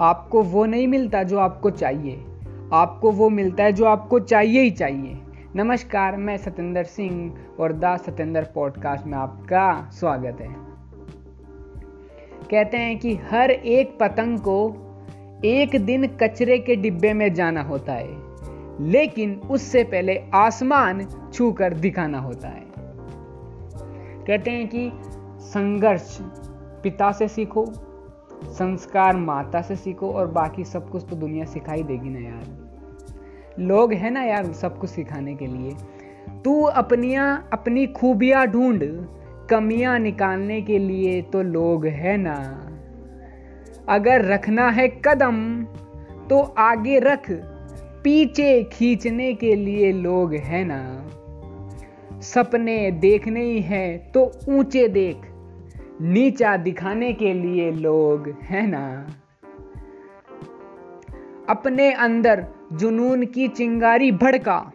आपको वो नहीं मिलता जो आपको चाहिए। आपको वो मिलता है जो आपको चाहिए ही चाहिए। नमस्कार, मैं सतेंद्र सिंह और दा सतेंद्र पॉडकास्ट में आपका स्वागत है। कहते हैं कि हर एक पतंग को एक दिन कचरे के डिब्बे में जाना होता है, लेकिन उससे पहले आसमान छूकर दिखाना होता है। कहते हैं कि संघर्ष, पिता से सीखो संस्कार माता से सीखो और बाकी सब कुछ तो दुनिया सिखाई देगी ना यार। लोग हैं ना यार सब कुछ सिखाने के लिए। तू अपनिया, अपनी खूबियाँ ढूंढ, कमियाँ निकालने के लिए तो लोग है ना। अगर रखना है कदम तो आगे रख, पीछे खींचने के लिए लोग है ना। सपने देखने ही है तो ऊँचे देख नीचा दिखाने के लिए लोग, है ना? अपने अंदर जुनून की चिंगारी भड़का,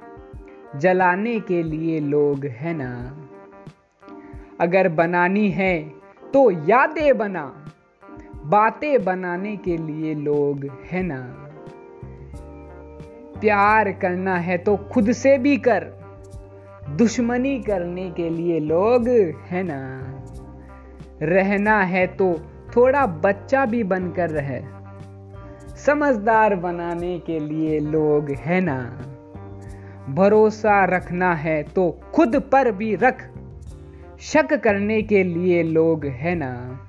जलाने के लिए लोग, है ना? अगर बनानी है तो यादें बना, बातें बनाने के लिए लोग, है ना? प्यार करना है तो खुद से भी कर, दुश्मनी करने के लिए लोग, है ना? रहना है तो थोड़ा बच्चा भी बनकर रहे। समझदार बनाने के लिए लोग है ना। भरोसा रखना है तो खुद पर भी रख। शक करने के लिए लोग है ना।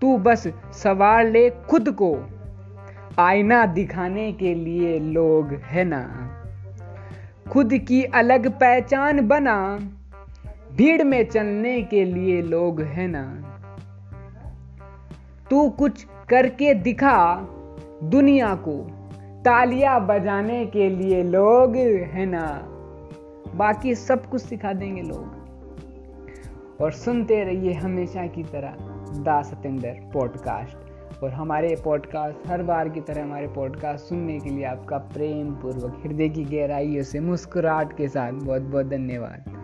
तू बस सवार ले खुद को। आईना दिखाने के लिए लोग है ना। खुद की अलग पहचान बना। भीड़ में चलने के लिए लोग है ना। तू कुछ करके दिखा दुनिया को। तालियाँ बजाने के लिए लोग है ना। बाकी सब कुछ सिखा देंगे लोग। और सुनते रहिए हमेशा की तरह दा सतेंद्र पॉडकास्ट। और हमारे पॉडकास्ट, हर बार की तरह हमारे पॉडकास्ट सुनने के लिए आपका प्रेम पूर्वक हृदय की गहराइयों से मुस्कुराहट के साथ बहुत बहुत धन्यवाद।